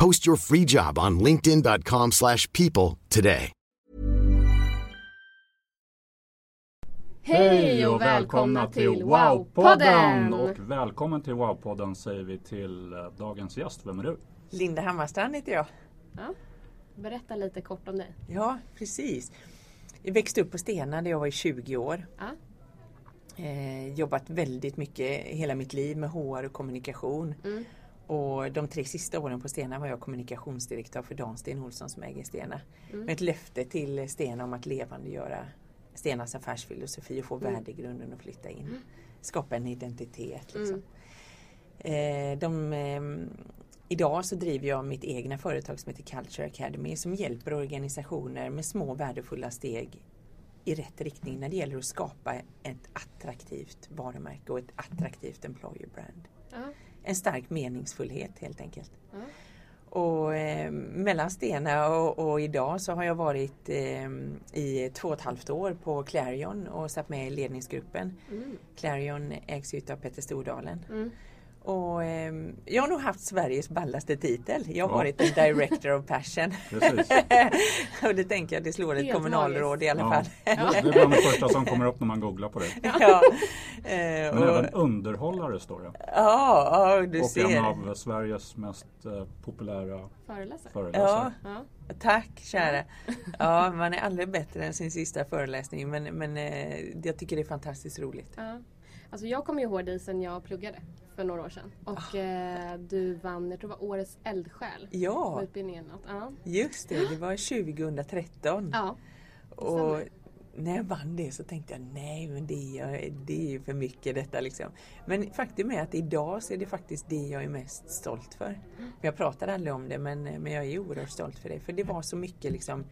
Post your free job on linkedin.com/people slash people today. Hej och välkomna till Wow-podden! Och välkommen till Wow-podden säger vi till eh, dagens gäst. Vem är du? Linda Hammarstrand heter jag. Ja. Berätta lite kort om dig. Ja, precis. Jag växte upp på Stena när jag var i 20 år. Ja. Eh, jobbat väldigt mycket hela mitt liv med HR och kommunikation. Mm. Och de tre sista åren på Stena var jag kommunikationsdirektör för Dan Sten Olsson som äger Stena. Mm. Med ett löfte till Stena om att levandegöra Stenas affärsfilosofi och få Mm. värdegrunden att flytta in. Skapa en identitet. Liksom. Mm. Eh, de, ehm, idag så driver jag mitt egna företag som heter Culture Academy som hjälper organisationer med små värdefulla steg i rätt riktning när det gäller att skapa ett attraktivt varumärke och ett attraktivt employer brand. Ja. En stark meningsfullhet helt enkelt. Ja. Och eh, mellan Stena och, och idag så har jag varit eh, i två och ett halvt år på Clarion och satt med i ledningsgruppen. Mm. Clarion ägs ut av Petter Stordalen. Mm. Och eh, jag har nog haft Sveriges ballaste titel. Jag har Ja. varit en director of passion. Precis. och det tänker jag, det slår ett kommunalråd magiskt. i alla Ja. fall. Det är bland det första som kommer upp när man googlar på det. ja. Eh, Men och, även underhållare står det. ja, ja, du Och ser. en av Sveriges mest eh, populära Föreläsare. Föreläsare. Ja. tack kära. Ja, man är aldrig bättre än sin sista föreläsning men, men eh, jag tycker det är fantastiskt roligt. Ja. Alltså jag kommer ihåg dig sen jag pluggade för några år sedan. Och eh, du vann, jag tror det var Årets eldsjäl. Ah. Ja, På utbildningen. Att, ja. just det. Det var 2013. ja. Och när jag vann det så tänkte jag nej men det är, det är för mycket detta liksom. Men faktum är att idag så är det faktiskt det jag är mest stolt för. Jag pratar aldrig om det men, men jag är oerhört stolt för det. För det var så mycket liksom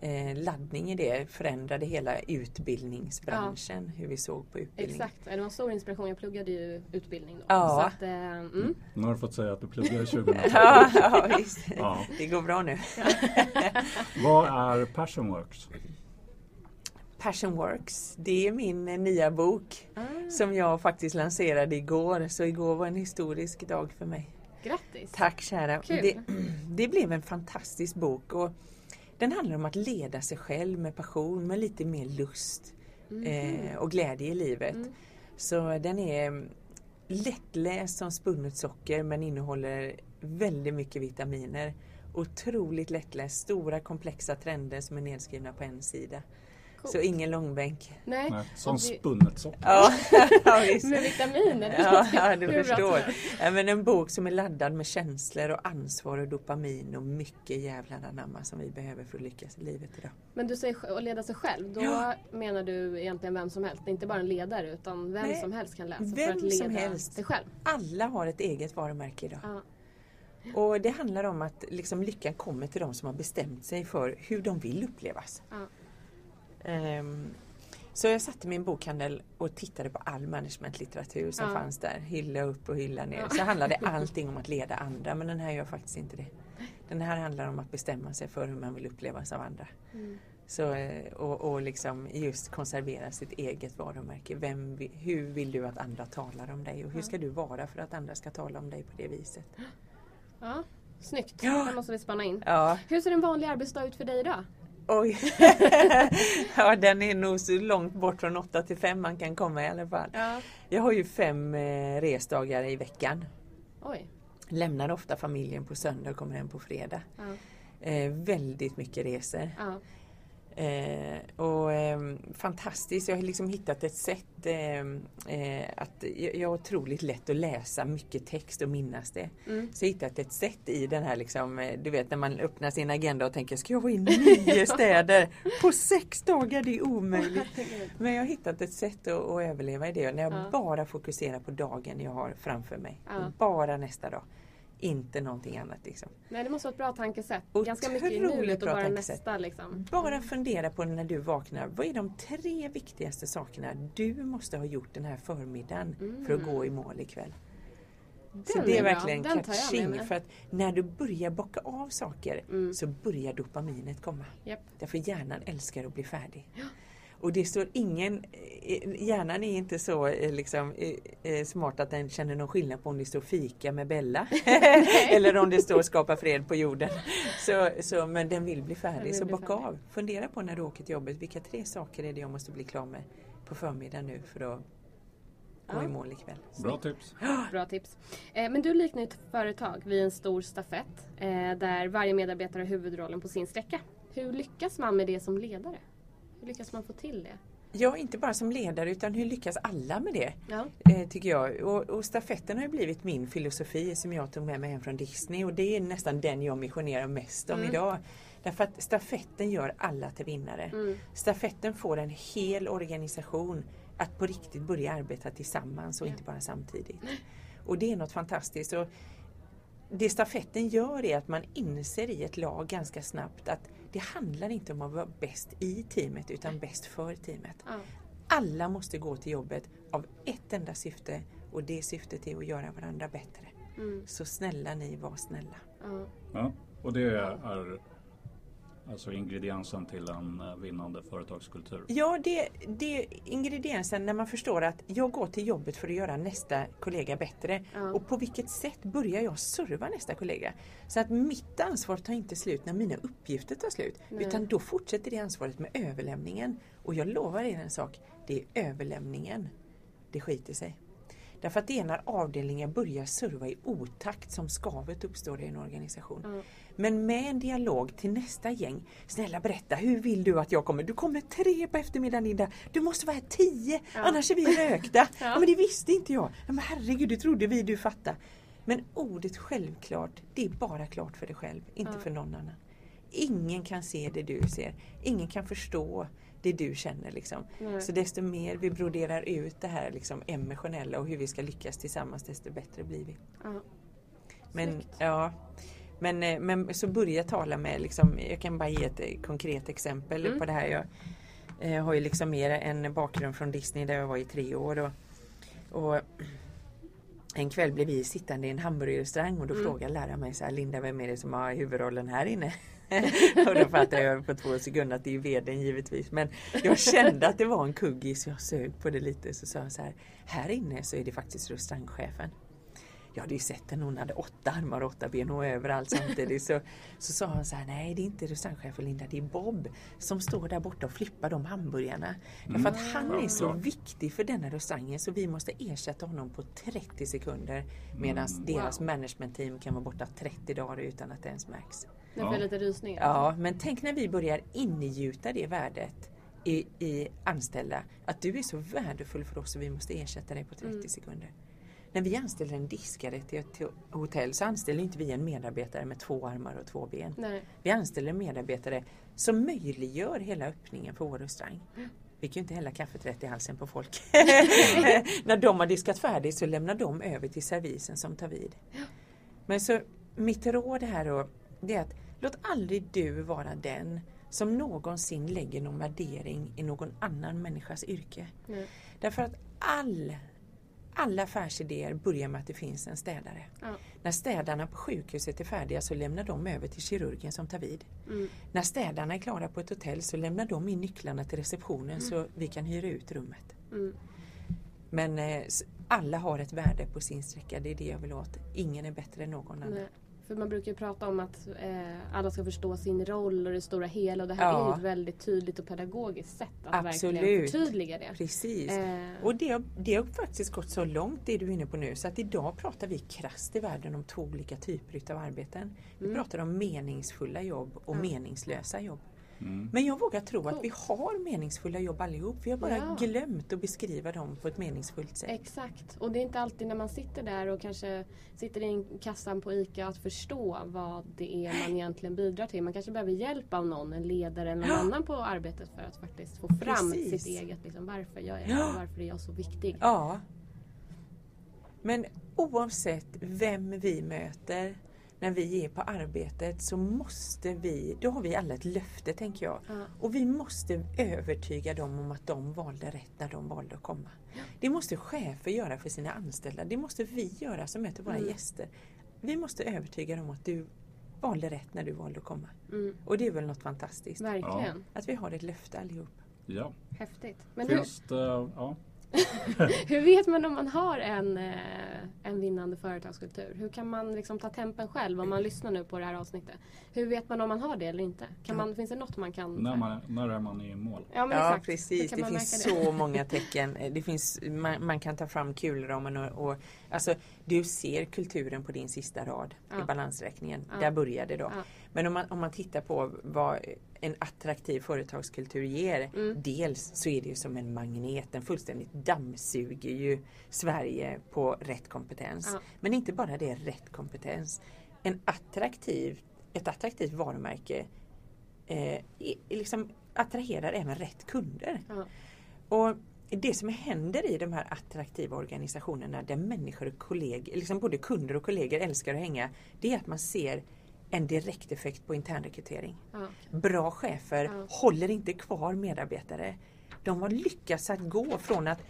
eh, laddning i det. Förändrade hela utbildningsbranschen. Hur vi såg på utbildning. Exakt, det var en stor inspiration. Jag pluggade ju utbildning då. Ja. Så att, eh, mm. Nu har du fått säga att du pluggade 2013. Ja, ja, visst. Ja. Det går bra nu. Vad är Passionworks? Passion Works, det är min eh, nya bok Ah, som jag faktiskt lanserade igår. Så igår var en historisk dag för mig. grattis! Tack kära. Det, det blev en fantastisk bok. Och den handlar om att leda sig själv med passion, med lite mer lust eh, och glädje i livet. Mm. Så den är mm, lättläst som spunnet socker men innehåller väldigt mycket vitaminer. Otroligt lättläst, stora komplexa trender som är nedskrivna på en sida. Coolt. Så ingen långbänk. Nej. Nej, som det- spunnet socker. Ja, ja, visst. Med vitaminer. det Ja, ja, du förstår. Ja, men en bok som är laddad med känslor och ansvar och dopamin och mycket jävlar anamma som vi behöver för att lyckas i livet idag. Men du säger att leda sig själv. Då Ja. menar du egentligen vem som helst. Inte bara en ledare utan vem Nej, som helst kan läsa för vem att leda som helst. sig själv. Alla har ett eget varumärke idag. Ja. Och det handlar om att liksom lyckan kommer till de som har bestämt sig för hur de vill upplevas. Ja. Ehm, så jag satte min bokhandel och tittade på all managementlitteratur som Ja. fanns där. Hylla upp och hylla ner. Ja. Så handlade allting om att leda andra men den här gör faktiskt inte det. Den här handlar om att bestämma sig för hur man vill upplevas av andra. Mm. Så, eh, och, och liksom just konservera sitt eget varumärke. Vem, hur vill du att andra talar om dig och hur ska du vara för att andra ska tala om dig på det viset? ja. Snyggt. Ja. Det måste vi spana in. Ja, Hur ser en vanlig arbetsdag ut för dig idag? Oj. ja, den är nog så långt bort från 8 till 5 man kan komma i alla fall. Ja. Jag har ju fem eh, resdagar i veckan. Oj. Lämnar ofta familjen på söndag och kommer hem på fredag. Ja. Eh, väldigt mycket resor. Ja. Eh, och eh, fantastiskt, jag har liksom hittat ett sätt ehm, eh, att jag, har otroligt lätt att läsa mycket text och minnas det. Mm. Så jag har hittat ett sätt i den här liksom, eh, du vet när man öppnar sin agenda och tänker ska jag vara i nio städer på sex dagar? Det är omöjligt. Men jag har hittat ett sätt att, att överleva i det när jag Ja. bara fokuserar på dagen jag har framför mig. Ja. Bara nästa dag. Inte någonting annat liksom. Nej, det måste vara ett bra tankesätt. Otroligt Ganska mycket i nuet och bara tankesätt. nästa liksom. Bara fundera på när du vaknar. Vad är de tre viktigaste sakerna du måste ha gjort den här förmiddagen för att gå i mål ikväll? Så Den det är är verkligen catching för att när du börjar bocka av saker Mm. så börjar dopaminet komma. Japp. Därför hjärnan älskar att bli färdig. Och det står ingen, eh, hjärnan är inte så eh, liksom, eh, eh, smart att den känner någon skillnad på om det står fika med Bella eller om det står skapa fred på jorden. Så, så, men den vill bli färdig, vill så bli bocka färdig. av. Fundera på när du åker till jobbet, vilka tre saker är det jag måste bli klar med på förmiddagen nu för att gå i mål ikväll. Bra tips. Bra tips. Eh, men du liknar ett företag vid en stor stafett eh, där varje medarbetare har huvudrollen på sin sträcka. Hur lyckas man med det som ledare? Hur lyckas man få till det? Ja, inte bara som ledare utan hur lyckas alla med det? Ja. eh, tycker jag. Och, och stafetten har ju blivit min filosofi som jag tog med mig hem från Disney och det är nästan den jag missionerar mest om Mm. idag. Därför att stafetten gör alla till vinnare. Mm. Stafetten får en hel organisation att på riktigt börja arbeta tillsammans och inte bara samtidigt. Och det är något fantastiskt. Och det stafetten gör är att man inser i ett lag ganska snabbt att det handlar inte om att vara bäst i teamet utan bäst för teamet. Ja. Alla måste gå till jobbet av ett enda syfte och det syftet är att göra varandra bättre. Mm. Så snälla ni, var snälla. Ja. Ja, och det är alltså ingrediensen till en eh, vinnande företagskultur. Ja, det, det är ingrediensen när man förstår att jag går till jobbet för att göra nästa kollega bättre. Ja. Och på vilket sätt börjar jag serva nästa kollega? Så att mitt ansvar tar inte slut när mina uppgifter tar slut. Nej. Utan då fortsätter det ansvaret med överlämningen. Och jag lovar er en sak, det är överlämningen det skiter sig. Därför att det är när avdelningen börjar serva i otakt som skavet uppstår i en organisation. Ja. Men med en dialog till nästa gäng. Snälla berätta, hur vill du att jag kommer? Du kommer tre på eftermiddagen Linda. Du måste vara här tio, Ja. annars är vi rökta. ja. Ja. men det visste inte jag. Ja, men herregud, det trodde vi du fatta. Men ordet självklart, det är bara klart för dig själv, inte Ja. för någon annan. Ingen kan se det du ser. Ingen kan förstå det du känner. Liksom. Nej. Så desto mer vi broderar ut det här liksom, emotionella och hur vi ska lyckas tillsammans, desto bättre blir vi. Men, ja, men, eh, men så börja tala med, liksom, jag kan bara ge ett eh, konkret exempel Mm. på det här. Jag eh, har ju liksom mer en bakgrund från Disney där jag var i tre år. Och, och en kväll blev vi sittande i en hamburgerrestaurang och då Mm. frågade läraren mig så här, Linda vem är det som har huvudrollen här inne? och då fattade jag på två sekunder att det är vdn givetvis. Men jag kände att det var en kuggis jag sög på det lite så sa jag så här, här inne så är det faktiskt restaurangchefen. Jag hade ju sett henne, hon hade åtta armar och åtta ben och överallt samtidigt. Så, så sa han så här, nej det är inte restaurangchefen Linda, det är Bob som står där borta och flippar de hamburgarna. Därför att han är så viktig för denna restaurangen så vi måste ersätta honom på 30 sekunder medan deras Wow. managementteam kan vara borta 30 dagar utan att det ens märks. Får jag lite rysningar. Ja, men tänk när vi börjar ingjuta det värdet i, i anställda. Att du är så värdefull för oss och vi måste ersätta dig på 30 Mm. sekunder. När vi anställer en diskare till ett hotell så anställer inte vi en medarbetare med två armar och två ben. Nej. Vi anställer en medarbetare som möjliggör hela öppningen på vår restaurang. Vi kan ju inte hälla kaffet rätt i halsen på folk. När de har diskat färdigt så lämnar de över till servisen som tar vid. Men så mitt råd här då, det är att låt aldrig du vara den som någonsin lägger någon värdering i någon annan människas yrke. Nej. Därför att all, alla affärsidéer börjar med att det finns en städare. Ja. När städarna på sjukhuset är färdiga så lämnar de över till kirurgen som tar vid. Mm. När städarna är klara på ett hotell så lämnar de in nycklarna till receptionen så vi kan hyra ut rummet. Mm. Men eh, alla har ett värde på sin sträcka, det är det jag vill åt. Ingen är bättre än någon annan. För man brukar ju prata om att eh, alla ska förstå sin roll och det stora hela och det här Ja. är ett väldigt tydligt och pedagogiskt sätt att Absolut. verkligen förtydliga det. Precis. Eh. Och det det har faktiskt gått så långt det du är inne på nu så att idag pratar vi krasst i världen om två olika typer av arbeten. Vi pratar om meningsfulla jobb och meningslösa jobb. Men jag vågar tro att vi har meningsfulla jobb allihop. Vi har bara Ja. glömt att beskriva dem på ett meningsfullt sätt. Exakt. Och det är inte alltid när man sitter där och kanske sitter i kassan på ICA att förstå vad det är man egentligen bidrar till. Man kanske behöver hjälp av någon, en ledare eller någon Ja. annan på arbetet för att faktiskt få fram Precis. sitt eget. Liksom, varför jag det Ja. här? och Varför är jag så viktig? Ja. Men oavsett vem vi möter när vi är på arbetet så måste vi, då har vi alla ett löfte tänker jag. Ja. Och vi måste övertyga dem om att de valde rätt när de valde att komma. Det måste chefer göra för sina anställda. Det måste vi göra som möter våra Mm. gäster. Vi måste övertyga dem om att du valde rätt när du valde att komma. Mm. Och det är väl något fantastiskt. Verkligen. Att vi har ett löfte allihop. Ja. Häftigt. Men hur, Finns det, ja. hur vet man om man har en, eh, en vinnande företagskultur? Hur kan man liksom ta tempen själv om man lyssnar nu på det här avsnittet? Hur vet man om man har det eller inte? Kan man, finns det något man kan... när, man, när är man i mål? Ja, men Ja precis, det finns märka så många tecken. Eh, Det finns, man, man kan ta fram kulramen och, och alltså, du ser kulturen på din sista rad Ja. i balansräkningen. Ja. Där börjar det då. Ja. Men om man, om man tittar på vad en attraktiv företagskultur ger. Mm. Dels så är det ju som en magnet, den fullständigt dammsuger ju Sverige på rätt kompetens. Ja. Men inte bara det, rätt kompetens. En attraktiv, ett attraktivt varumärke eh, liksom attraherar även rätt kunder. Ja. Och det som händer i de här attraktiva organisationerna där människor och kollegor, liksom både kunder och kollegor älskar att hänga, det är att man ser en direkt effekt på internrekrytering. Ja. Bra chefer Ja. håller inte kvar medarbetare. De har lyckats att gå från att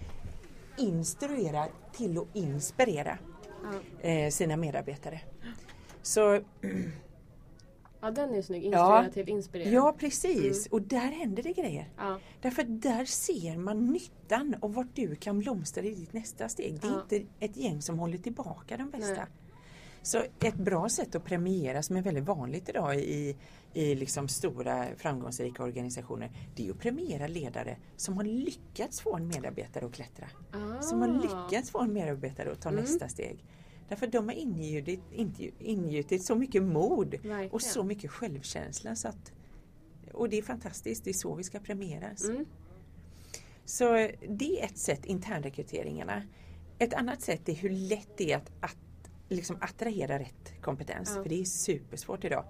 instruera till att inspirera eh, sina medarbetare. Så ja, den är snygg. Inspirera Ja. till inspirera. ja precis, och där händer det grejer. Ja. Därför att där ser man nyttan och vart du kan blomstra i ditt nästa steg. Det är inte ett gäng som håller tillbaka de bästa. Nej. Så ett bra sätt att premiera som är väldigt vanligt idag i, i liksom stora framgångsrika organisationer det är att premiera ledare som har lyckats få en medarbetare att klättra. Som har Ah. lyckats få en medarbetare att ta Mm. nästa steg. Därför de har ingjutit, så mycket mod Verkligen. och så mycket självkänsla. Så att, och det är fantastiskt, det är så vi ska premieras. Mm. Så det är ett sätt, internrekryteringarna. Ett annat sätt är hur lätt det är att liksom attrahera rätt kompetens. Ja. För det är supersvårt idag.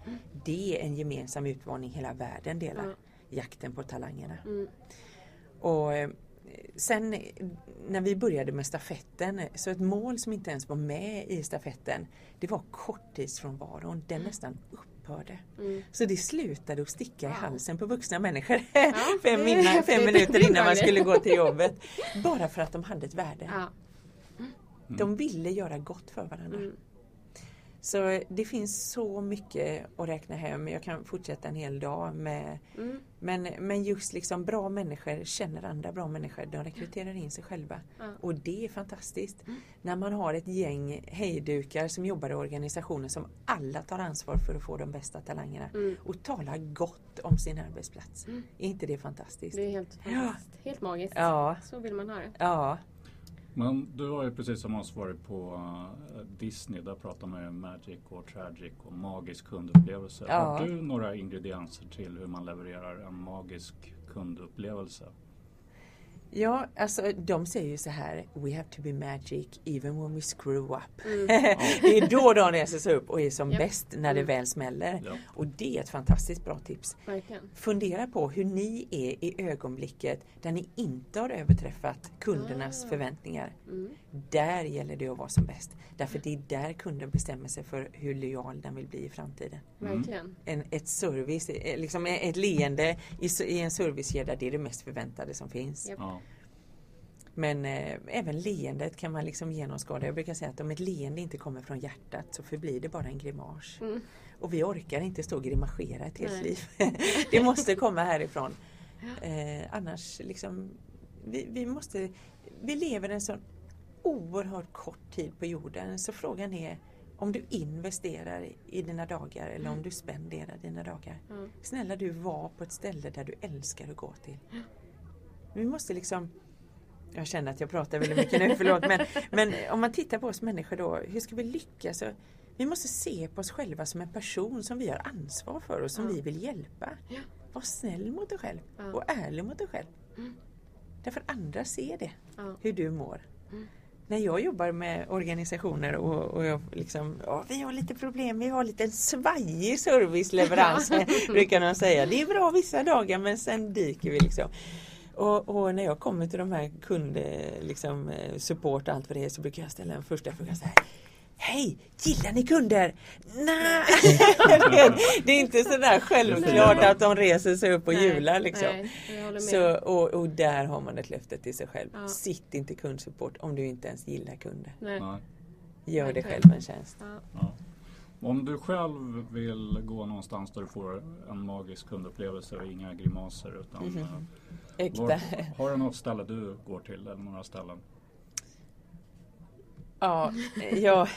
Det är en gemensam utmaning hela världen delar. Ja. Jakten på talangerna. Mm. Och eh, sen när vi började med stafetten, så ett mål som inte ens var med i stafetten, det var korttidsfrånvaron. Den nästan upphörde. Mm. Så det slutade att sticka i Wow. halsen på vuxna människor det fem, innan, fem minuter innan man skulle gå till jobbet. Bara för att de hade ett värde. Ja. De ville göra gott för varandra. Mm. Så det finns så mycket att räkna hem. Jag kan fortsätta en hel dag med Mm. men, men just liksom bra människor känner andra bra människor. De rekryterar in sig själva. Ja. Och det är fantastiskt. När man har ett gäng hejdukar som jobbar i organisationen som alla tar ansvar för att få de bästa talangerna. Mm. Och talar gott om sin arbetsplats. Är inte det fantastiskt? Det är helt fantastiskt. Helt magiskt. Ja. Så vill man ha det. Ja. Men du har ju precis som oss varit på eh, Disney. Där pratar man ju magic och tragic och magisk kundupplevelse. Ja. Har du några ingredienser till hur man levererar en magisk kundupplevelse? Ja, alltså de säger ju så här We have to be magic even when we screw up. Mm. det är då de reser sig upp och är som Japp. bäst när det Mm. väl smäller. Ja. Och det är ett fantastiskt bra tips. Verkligen. Fundera på hur ni är i ögonblicket där ni inte har överträffat kundernas Ah. förväntningar. Mm. Där gäller det att vara som bäst. Därför det är där kunden bestämmer sig för hur lojal den vill bli i framtiden. Verkligen. En, ett service, eh, liksom ett leende i, i en servicekedja, det är det mest förväntade som finns. Japp. Ja. Men eh, även leendet kan man liksom genomskåda. Jag brukar säga att om ett leende inte kommer från hjärtat så förblir det bara en grimas. Mm. Och vi orkar inte stå och grimasera ett helt Nej. liv. det måste komma härifrån. Eh, annars liksom, vi, vi måste, vi lever en sån oerhört kort tid på jorden så frågan är om du investerar i dina dagar eller om du spenderar dina dagar. Mm. Snälla du, var på ett ställe där du älskar att gå till. Vi måste liksom jag känner att jag pratar väldigt mycket nu, förlåt. Men, men om man tittar på oss människor då, hur ska vi lyckas? Så vi måste se på oss själva som en person som vi har ansvar för och som Ja. vi vill hjälpa. Ja. Var snäll mot dig själv Ja. och ärlig mot dig själv. Mm. Därför andra ser det, Ja. hur du mår. Mm. När jag jobbar med organisationer och, och jag liksom, ja, vi har lite problem, vi har lite en svajig serviceleverans brukar de säga. Det är bra vissa dagar men sen dyker vi liksom. Och, och när jag kommer till de här kund, liksom, eh, support och allt vad det är så brukar jag ställa en första fråga så här. Hej! Gillar ni kunder? Nej! det är inte sådär självklart att de reser sig upp och Nej, hjular liksom. Nej. Så, och, och där har man ett löfte till sig själv. Ja. Sitt inte kundsupport om du inte ens gillar kunder. Nej. Gör dig själv en tjänst. Ja. Ja. Om du själv vill gå någonstans där du får en magisk kundupplevelse och inga grimaser utan Mhm. eh, Äkta. var, har du något ställe du går till eller några ställen? Ja, jag,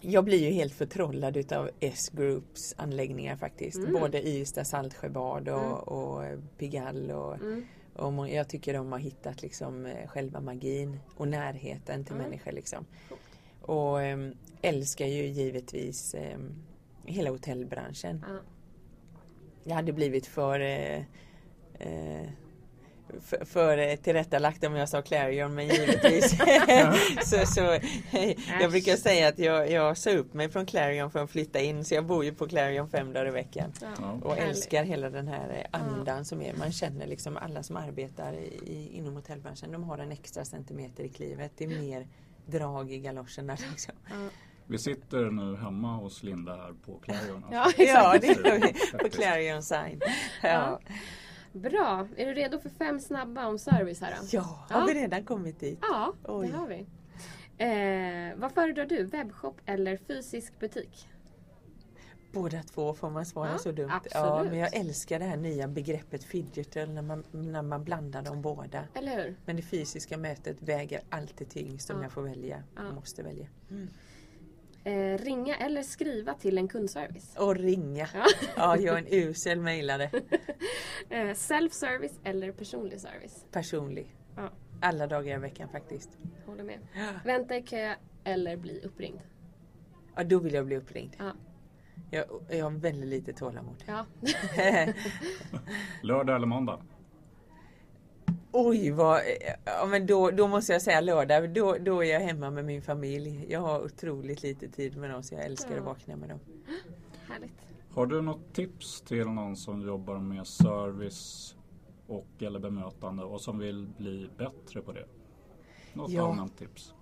jag blir ju helt förtrollad utav S-Groups anläggningar faktiskt. Mm. Både Ystad, Saltsjöbad och, Mm. och Pigalle och, Mm. och jag tycker de har hittat liksom eh, själva magin och närheten till Mm. människor liksom. Och äm, älskar ju givetvis äm, hela hotellbranschen. Ja. Jag hade blivit för, eh, för, för tillrättalagt om jag sa Clarion men givetvis så, så jag brukar säga att jag, jag sa upp mig från Clarion för att flytta in så jag bor ju på Clarion fem dagar i veckan. Ja. Och Härligt. älskar hela den här eh, andan som är. Man känner liksom alla som arbetar i, inom hotellbranschen de har en extra centimeter i klivet. Det är mer drag i galoscherna liksom. Ja. Vi sitter nu hemma hos Linda här på Clarion. Ja, alltså. Ja, det gör vi på. Clarion sign. Ja. Ja. Bra. Är du redo för fem snabba om service här då? ja, har Ja. vi redan kommit dit? Ja, Oj. det har vi. Eh, vad föredrar du? Webbshop eller fysisk butik? Båda två får man svara Ja, så dumt. Ja, absolut. men jag älskar det här nya begreppet fidgetal när man, när man blandar de båda. Eller hur? Men det fysiska mötet väger alltid tyngst om Ja. jag får välja. Ja. Måste välja. Eh, ringa eller skriva till en kundservice? Och ringa. Ja. Ja, jag är en usel mejlare. Eh, self-service eller personlig service? Personlig. Ja, Alla dagar i veckan faktiskt. håller med. Vänta i kö eller bli uppringd? Ja, då vill jag bli uppringd. Ja. Jag, jag har väldigt lite tålamod. ja. Lördag eller måndag? Oj, vad, ja, men då, då måste jag säga lördag. Då, då är jag hemma med min familj. Jag har otroligt lite tid med dem så jag älskar Ja. att vakna med dem. Härligt. Har du något tips till någon som jobbar med service och eller bemötande och som vill bli bättre på det? Något Ja. annat tips?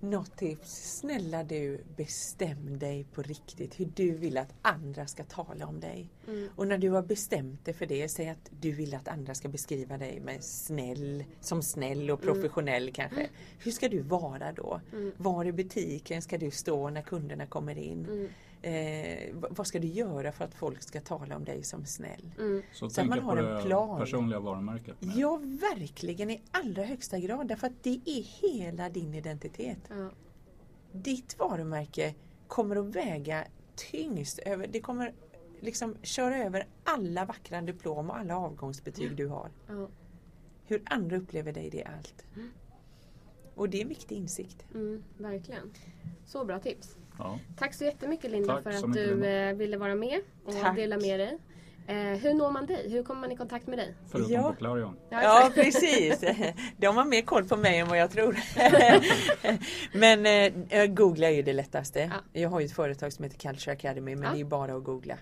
Något tips? Snälla du, bestäm dig på riktigt hur du vill att andra ska tala om dig. Mm. Och när du har bestämt dig för det, säg att du vill att andra ska beskriva dig med snäll, som snäll och professionell kanske. Hur ska du vara då? Mm. Var i butiken ska du stå när kunderna kommer in? Mm. Eh, vad ska du göra för att folk ska tala om dig som snäll? Mm. Så, Så att man på har en det plan. personliga varumärket. Med. Ja, verkligen i allra högsta grad. Därför att det är hela din identitet. Ja. Ditt varumärke kommer att väga tyngst. Över, det kommer liksom köra över alla vackra diplom och alla avgångsbetyg du har. Ja. Hur andra upplever dig, det är allt. Och det är en viktig insikt. Mm, verkligen. Så bra tips. Ja. Tack så jättemycket Linda Tack för att du Linda. eh, ville vara med och Tack. dela med dig. Eh, hur når man dig? Hur kommer man i kontakt med dig? Förutom Ja. på Clarion. Ja, exakt. precis. De har mer koll på mig än vad jag tror. Men eh, googla är ju det lättaste. Ja. Jag har ju ett företag som heter Culture Academy men Ja. det är bara att googla.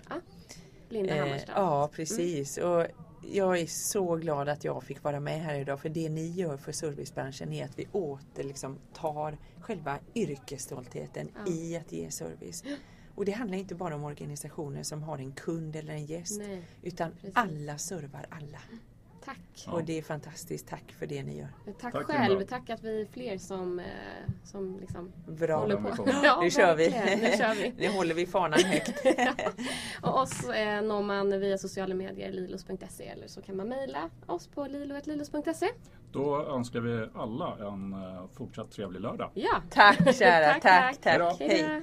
Linda Eh, Hammarstad. ja, precis. Och jag är så glad att jag fick vara med här idag för det ni gör för servicebranschen är att vi åter liksom tar själva yrkesstoltheten Ja. i att ge service. Och det handlar inte bara om organisationer som har en kund eller en gäst Nej. utan Precis. alla servar alla. Tack. Ja. Och det är fantastiskt. Tack för det ni gör. Tack, Tack, själv. Tack att vi är fler som, eh, som liksom Bra. håller på. ja, Nu kör vi. Nu kör vi. Nu håller vi fanan högt. Och oss eh, når man via sociala medier, lilos.se eller så kan man mejla oss på lilo.lilos.se. Då önskar vi alla en eh, fortsatt trevlig lördag. Ja! Tack kära. Tack, tack. tack. tack. Hejdå. Hej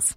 details.